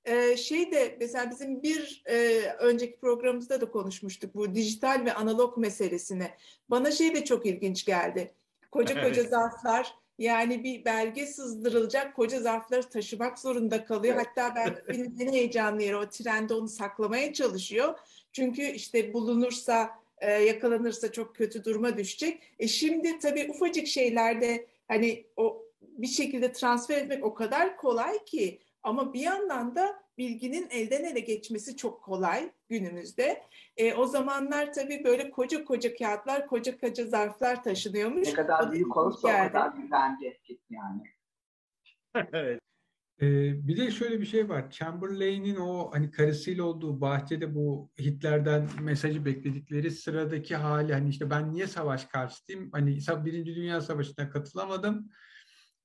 E, şey de mesela bizim bir e, önceki programımızda da konuşmuştuk bu dijital ve analog meselesine. Bana şey de çok ilginç geldi Koca *laughs* koca zarflar yani bir belge sızdırılacak koca zarfları taşımak zorunda kalıyor. Hatta ben *laughs* benim heyecanlı yeri o trende onu saklamaya çalışıyor. Çünkü işte bulunursa e, yakalanırsa çok kötü duruma düşecek. E şimdi tabii ufacık şeylerde hani o bir şekilde transfer etmek o kadar kolay ki ama bir yandan da bilginin elden ele geçmesi çok kolay günümüzde. E, o zamanlar tabii böyle koca koca kağıtlar, koca koca zarflar taşınıyormuş. Ne kadar büyük olursa o kadar güvence yani. *laughs* evet. Ee, bir de şöyle bir şey var. Chamberlain'in o hani karısıyla olduğu bahçede bu Hitler'den mesajı bekledikleri sıradaki hali hani işte ben niye savaş karşısıyım? Hani Birinci Dünya Savaşı'na katılamadım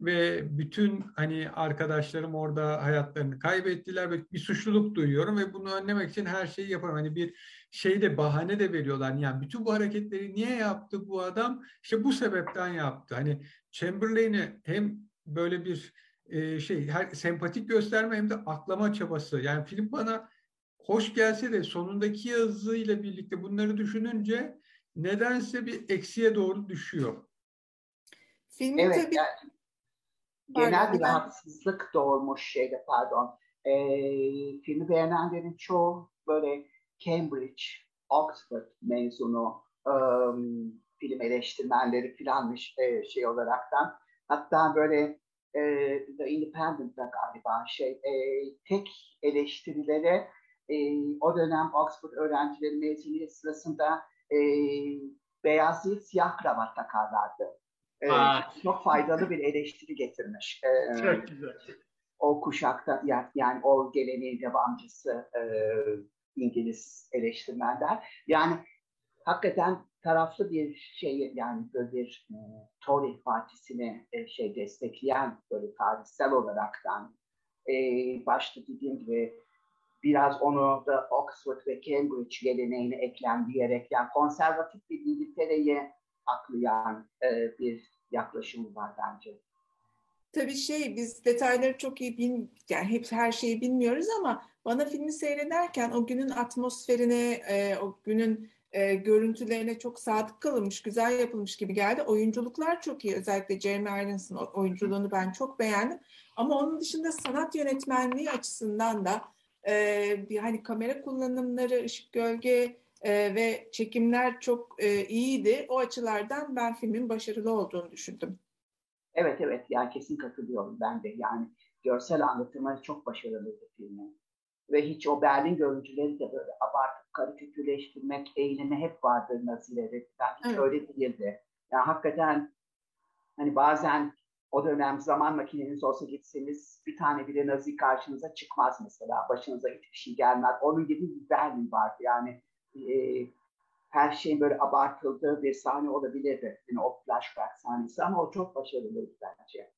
ve bütün hani arkadaşlarım orada hayatlarını kaybettiler ve bir suçluluk duyuyorum ve bunu önlemek için her şeyi yaparım. Hani bir şey de bahane de veriyorlar. Yani bütün bu hareketleri niye yaptı bu adam? İşte bu sebepten yaptı. Hani Chamberlain'i hem böyle bir e, şey her sempatik gösterme hem de aklama çabası. Yani film bana hoş gelse de sonundaki yazıyla birlikte bunları düşününce nedense bir eksiye doğru düşüyor. Filmin evet, tabii yani genel bir rahatsızlık doğurmuş şeyde pardon. E, filmi beğenenlerin çoğu böyle Cambridge, Oxford mezunu e, film eleştirmenleri filanmış e, şey olaraktan. Hatta böyle e, The Independent'da galiba şey e, tek eleştirilere e, o dönem Oxford öğrencileri mezuniyet sırasında e, beyaz değil siyah kravat takarlardı. Ee, çok faydalı bir eleştiri getirmiş. Ee, çok güzel. O kuşakta yani o geleneğin devamcısı e, İngiliz eleştirmenler. Yani hakikaten taraflı bir şey yani böyle bir e, Tory partisini e, şey destekleyen böyle tarihsel olaraktan e, başta dediğim gibi biraz onu da Oxford ve Cambridge geleneğine eklemleyerek yani konservatif bir İngiltere'yi aklayan e, bir yaklaşımı var bence. Tabii şey biz detayları çok iyi bin yani hep her şeyi bilmiyoruz ama bana filmi seyrederken o günün atmosferine, e, o günün e, görüntülerine çok sadık kalınmış, güzel yapılmış gibi geldi. Oyunculuklar çok iyi. Özellikle Jeremy Irons'ın oyunculuğunu ben çok beğendim. Ama onun dışında sanat yönetmenliği açısından da e, bir hani kamera kullanımları, ışık gölge e, ve çekimler çok e, iyiydi. O açılardan ben filmin başarılı olduğunu düşündüm. Evet evet yani kesin katılıyorum ben de yani görsel anlatımı çok başarılıydı filmin. Ve hiç o Berlin görüntüleri de böyle abartıp karikatürleştirmek eğilimi hep vardır Nazileri. Ben hiç evet. öyle değildi. Yani hakikaten hani bazen o dönem zaman makineniz olsa gitseniz bir tane bile Nazi karşınıza çıkmaz mesela. Başınıza hiçbir şey gelmez. Onun gibi bir Berlin vardı yani e, her şeyin böyle abartıldığı bir sahne olabilirdi. Yani o flashback sahnesi ama o çok başarılıydı bence.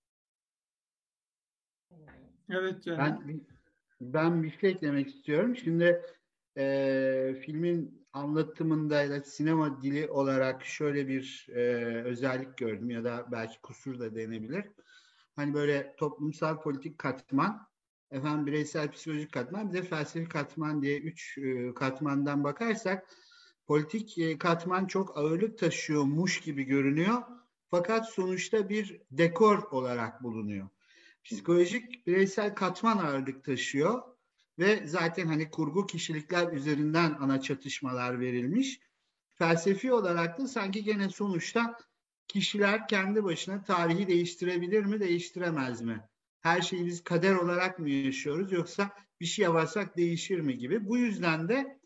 Evet canım. Ben, ben bir şey eklemek istiyorum. Şimdi e, filmin anlatımında ya da sinema dili olarak şöyle bir e, özellik gördüm ya da belki kusur da denebilir. Hani böyle toplumsal politik katman efendim bireysel psikolojik katman bir de felsefi katman diye üç e, katmandan bakarsak politik e, katman çok ağırlık taşıyormuş gibi görünüyor. Fakat sonuçta bir dekor olarak bulunuyor. Psikolojik bireysel katman ağırlık taşıyor ve zaten hani kurgu kişilikler üzerinden ana çatışmalar verilmiş. Felsefi olarak da sanki gene sonuçta kişiler kendi başına tarihi değiştirebilir mi, değiştiremez mi? her şeyi biz kader olarak mı yaşıyoruz yoksa bir şey yaparsak değişir mi gibi. Bu yüzden de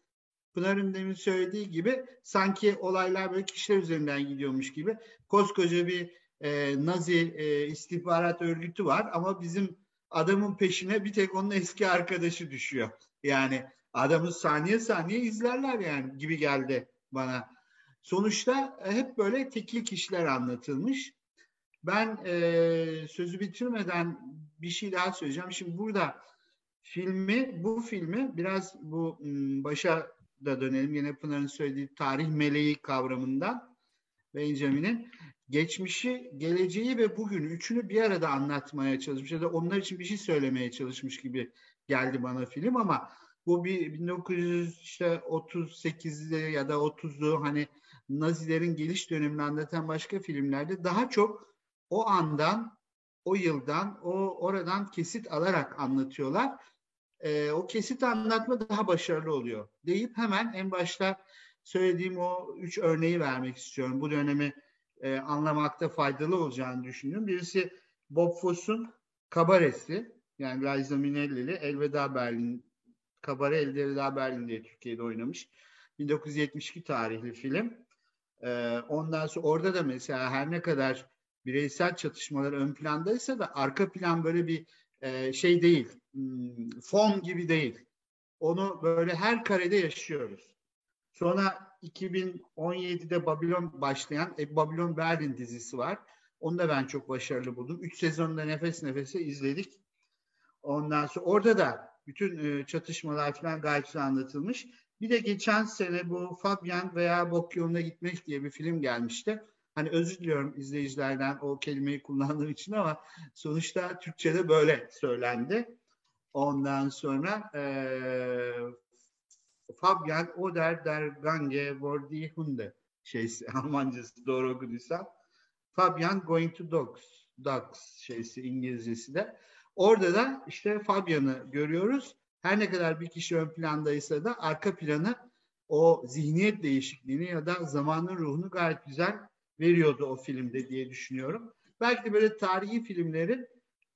Pınar'ın demin söylediği gibi sanki olaylar böyle kişiler üzerinden gidiyormuş gibi koskoca bir e, Nazi e, istihbarat örgütü var ama bizim adamın peşine bir tek onun eski arkadaşı düşüyor. Yani adamı saniye saniye izlerler yani gibi geldi bana. Sonuçta hep böyle tekil kişiler anlatılmış. Ben e, sözü bitirmeden bir şey daha söyleyeceğim. Şimdi burada filmi, bu filmi biraz bu başa da dönelim. Yine Pınar'ın söylediği tarih meleği kavramından Benjamin'in geçmişi, geleceği ve bugün üçünü bir arada anlatmaya çalışmış ya da onlar için bir şey söylemeye çalışmış gibi geldi bana film ama bu bir 1938'de ya da 30'lu hani Nazilerin geliş dönemini anlatan başka filmlerde daha çok o andan, o yıldan, o oradan kesit alarak anlatıyorlar. Ee, o kesit anlatma daha başarılı oluyor deyip hemen en başta söylediğim o üç örneği vermek istiyorum. Bu dönemi e, anlamakta faydalı olacağını düşünüyorum. Birisi Bob Foss'un Kabaresi yani Liza Minnelli'li Elveda Berlin Kabare Elveda Berlin diye Türkiye'de oynamış. 1972 tarihli film. Ee, ondan sonra orada da mesela her ne kadar bireysel çatışmalar ön plandaysa da arka plan böyle bir e, şey değil. Hmm, fon gibi değil. Onu böyle her karede yaşıyoruz. Sonra 2017'de Babylon başlayan e, Babylon Berlin dizisi var. Onu da ben çok başarılı buldum. Üç sezonda nefes nefese izledik. Ondan sonra orada da bütün e, çatışmalar falan gayet güzel anlatılmış. Bir de geçen sene bu Fabian veya Bok yoluna gitmek diye bir film gelmişti. Hani özür diliyorum izleyicilerden o kelimeyi kullandığım için ama sonuçta Türkçe'de böyle söylendi. Ondan sonra e, Fabian Oder der Gange vor Hunde şeysi *laughs* Almancası doğru okuduysam. Fabian Going to Dogs, Dogs şeysi İngilizcesi de. Orada da işte Fabian'ı görüyoruz. Her ne kadar bir kişi ön plandaysa da arka planı o zihniyet değişikliğini ya da zamanın ruhunu gayet güzel veriyordu o filmde diye düşünüyorum. Belki de böyle tarihi filmlerin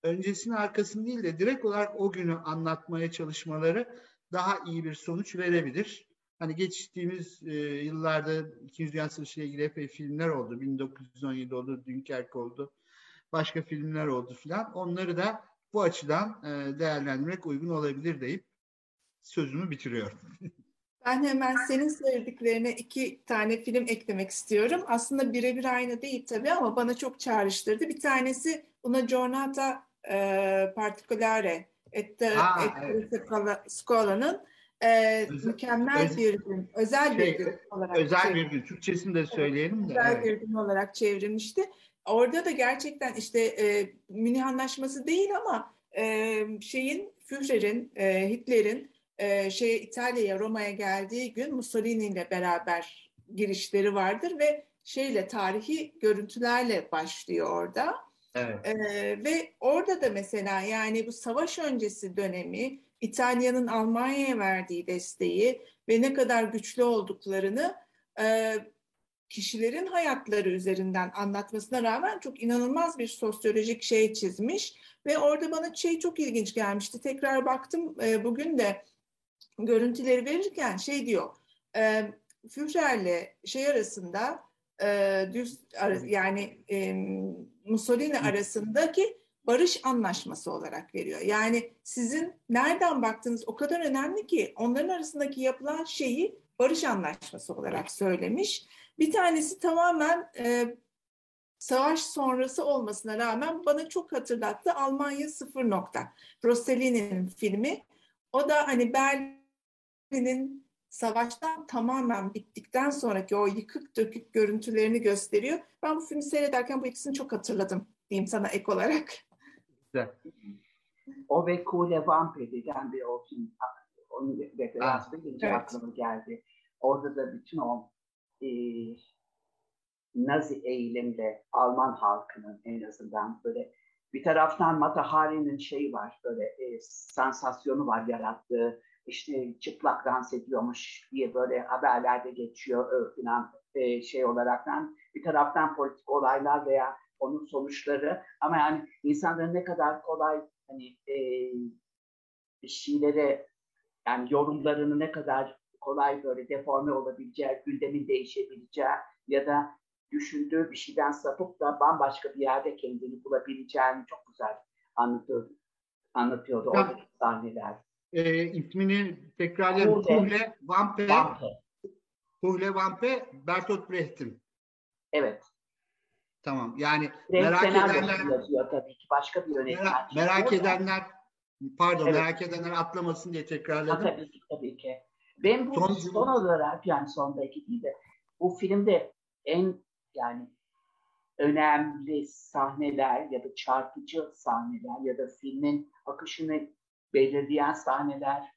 öncesini arkasını değil de direkt olarak o günü anlatmaya çalışmaları daha iyi bir sonuç verebilir. Hani geçtiğimiz e, yıllarda İkinci Dünya Savaşı ile ilgili epey filmler oldu. 1917 oldu, Dünkerk oldu. Başka filmler oldu filan. Onları da bu açıdan e, değerlendirmek uygun olabilir deyip sözümü bitiriyorum. *laughs* Ben hemen senin söylediklerine iki tane film eklemek istiyorum. Aslında birebir aynı değil tabii ama bana çok çağrıştırdı. Bir tanesi Una Giornata e, Particolare et, ha, et evet. Scola'nın e, mükemmel öz, bir gün, özel şey, bir gün olarak. Özel bir gün, Türkçesini de söyleyelim de. Özel evet. bir gün olarak çevrilmişti. Orada da gerçekten işte e, Münih Anlaşması değil ama e, şeyin, Führer'in, e, Hitler'in e, şey İtalya'ya, Roma'ya geldiği gün Mussolini ile beraber girişleri vardır ve şeyle tarihi görüntülerle başlıyor orada. Evet. E, ve orada da mesela yani bu savaş öncesi dönemi İtalya'nın Almanya'ya verdiği desteği ve ne kadar güçlü olduklarını e, kişilerin hayatları üzerinden anlatmasına rağmen çok inanılmaz bir sosyolojik şey çizmiş ve orada bana şey çok ilginç gelmişti. Tekrar baktım e, bugün de görüntüleri verirken şey diyor. E, Führer'le şey arasında e, düz yani e, Mussolini arasındaki barış anlaşması olarak veriyor. Yani sizin nereden baktığınız o kadar önemli ki onların arasındaki yapılan şeyi barış anlaşması olarak söylemiş. Bir tanesi tamamen e, savaş sonrası olmasına rağmen bana çok hatırlattı Almanya Sıfır Nokta. Rossellini'nin filmi. O da hani Berlin'in savaştan tamamen bittikten sonraki o yıkık dökük görüntülerini gösteriyor. Ben bu filmi seyrederken bu ikisini çok hatırladım diyeyim sana ek olarak. Güzel. O ve Kule Vampe deden bir o film. Onun referansı gelince evet. aklıma geldi. Orada da bütün o e, Nazi eğilimle Alman halkının en azından böyle bir taraftan Mata Hari'nin şeyi var böyle e, sansasyonu var yarattığı işte çıplak dans ediyormuş diye böyle haberlerde geçiyor falan e, şey olaraktan bir taraftan politik olaylar veya onun sonuçları ama yani insanların ne kadar kolay hani e, şeylere yani yorumlarını ne kadar kolay böyle deforme olabileceği, gündemin değişebileceği ya da düşündüğü bir şeyden sapıp da bambaşka bir yerde kendini bulabileceğini çok güzel anlatıyor, anlatıyordu Ya, oradaki sahneler. E, ismini tekrarlayalım. Tuhle Vampe. Vampe. Vampe, Bertolt Brecht'in. Evet. Tamam. Yani Renk merak edenler yazıyor tabii ki. Başka bir yönetmen. merak, merak edenler pardon Evet. merak edenler atlamasın diye Ha, tekrarladım. tabii ki tabii ki. Ben bu Son- son, olarak yani sondaki değil de bu filmde en yani önemli sahneler ya da çarpıcı sahneler ya da filmin akışını belirleyen sahneler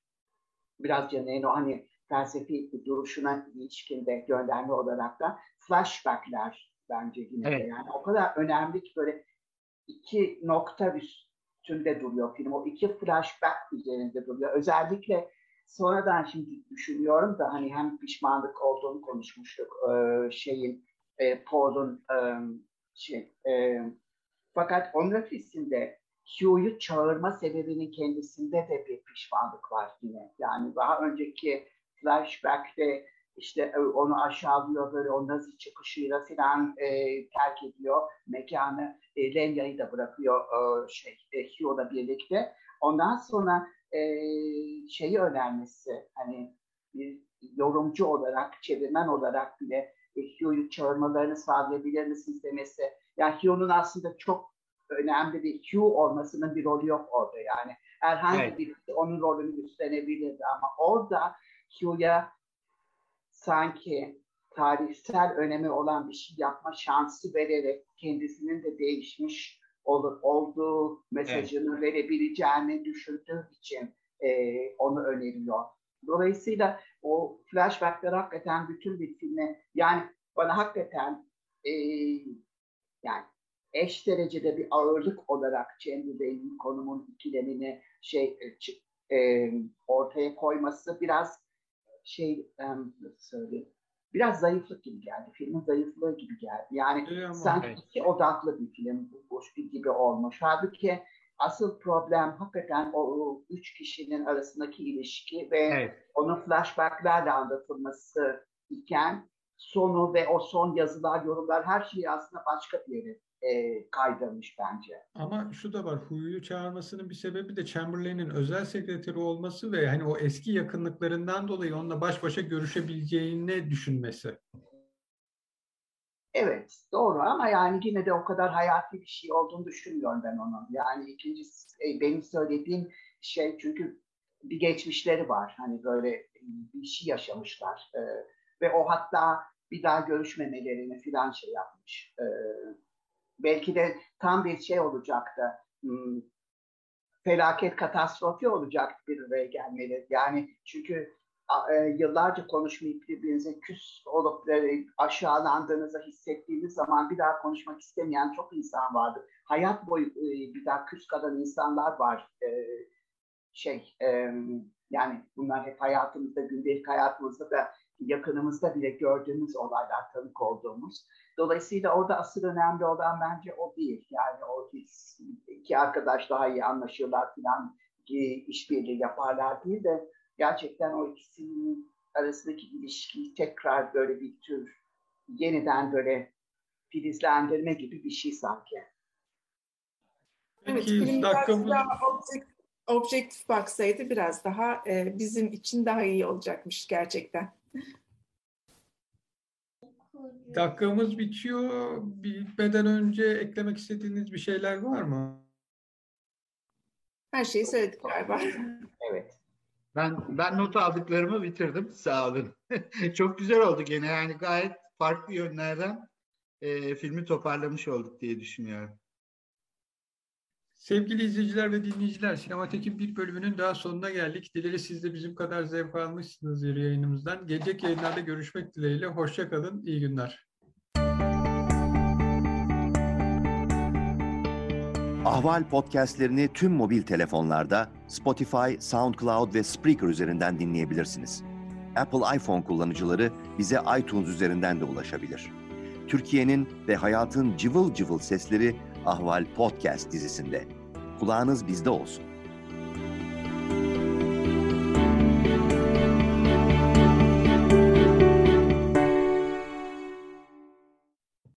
biraz Caner'in o hani felsefi duruşuna ilişkin de gönderme olarak da flashbackler bence yine de Evet. yani o kadar önemli ki böyle iki nokta üstünde duruyor film. O iki flashback üzerinde duruyor. Özellikle sonradan şimdi düşünüyorum da hani hem pişmanlık olduğunu konuşmuştuk ee, şeyin e, Paul'un e, şey e, fakat onun ötesinde Hugh'yu çağırma sebebinin kendisinde de bir pişmanlık var yine. Yani daha önceki flashback'te işte e, onu aşağılıyor böyle o nazi çıkışıyla falan e, terk ediyor mekanı. E, Lenya'yı da bırakıyor e, şey e, Hugh'la birlikte. Ondan sonra e, şeyi önermesi hani bir yorumcu olarak, çevirmen olarak bile e, Hugh'yu çağırmalarını sağlayabilir misiniz demesi. Yani Hugh'un aslında çok önemli bir Hugh olmasının bir rolü yok orada yani. Herhangi Evet. birisi onun rolünü üstlenebilirdi ama orada Hugh'ya sanki tarihsel önemi olan bir şey yapma şansı vererek kendisinin de değişmiş ol- olduğu mesajını verebileceğini düşündüğü için e, onu öneriyor. Dolayısıyla o flashbackler hakikaten bütün bir filme yani bana hakikaten e, yani eş derecede bir ağırlık olarak Bey'in konumun ikilemini şey e, e, ortaya koyması biraz şey em, nasıl söyleyeyim biraz zayıflık gibi geldi. Filmin zayıflığı gibi geldi. Yani sanki Evet. iki odaklı bir film boş bir gibi olmuş. Halbuki asıl problem hakikaten o, o üç kişinin arasındaki ilişki ve Evet. onun flashbacklerle anlatılması iken sonu ve o son yazılar, yorumlar her şeyi aslında başka bir yere e, kaydırmış bence. Ama şu da var, Huyu'yu çağırmasının bir sebebi de Chamberlain'in özel sekreteri olması ve hani o eski yakınlıklarından dolayı onunla baş başa görüşebileceğini düşünmesi. Evet doğru ama yani yine de o kadar hayati bir şey olduğunu düşünmüyorum ben onun. Yani ikincisi e, benim söylediğim şey çünkü bir geçmişleri var. Hani böyle bir şey yaşamışlar. E, ve o hatta bir daha görüşmemelerini filan şey yapmış. E, belki de tam bir şey olacaktı. Hmm, felaket katastrofi olacaktı bir araya gelmeleri. Yani çünkü e, yıllarca konuşmayıp birbirinize küs olup e, aşağılandığınızı hissettiğiniz zaman bir daha konuşmak istemeyen çok insan vardı. Hayat boyu e, bir daha küs kalan insanlar var. Şey yani bunlar hep hayatımızda, gündelik hayatımızda da yakınımızda bile gördüğümüz olaylar, tanık olduğumuz. Dolayısıyla orada asıl önemli olan bence o değil. Yani o his, iki arkadaş daha iyi anlaşıyorlar falan işbirliği yaparlar değil de gerçekten o ikisinin arasındaki ilişkiyi tekrar böyle bir tür yeniden böyle filizlendirme gibi bir şey sanki. Evet, Peki film biraz dakikamız daha objek- objektif baksaydı biraz daha e, bizim için daha iyi olacakmış gerçekten. Dakikamız bitiyor. Bitmeden önce eklemek istediğiniz bir şeyler var mı? Her şeyi söyledik galiba. Evet. Ben ben not aldıklarımı bitirdim. Sağ olun. *laughs* Çok güzel oldu gene yani gayet farklı yönlerden e, filmi toparlamış olduk diye düşünüyorum. Sevgili izleyiciler ve dinleyiciler, Sinematek'in bir bölümünün daha sonuna geldik. Dileriz siz de bizim kadar zevk almışsınızdır yayınımızdan. Gelecek yayınlarda görüşmek dileğiyle. Hoşça kalın, iyi günler. Ahval podcastlerini tüm mobil telefonlarda Spotify, SoundCloud ve Spreaker üzerinden dinleyebilirsiniz. Apple iPhone kullanıcıları bize iTunes üzerinden de ulaşabilir. Türkiye'nin ve hayatın cıvıl cıvıl sesleri Ahval Podcast dizisinde. Kulağınız bizde olsun.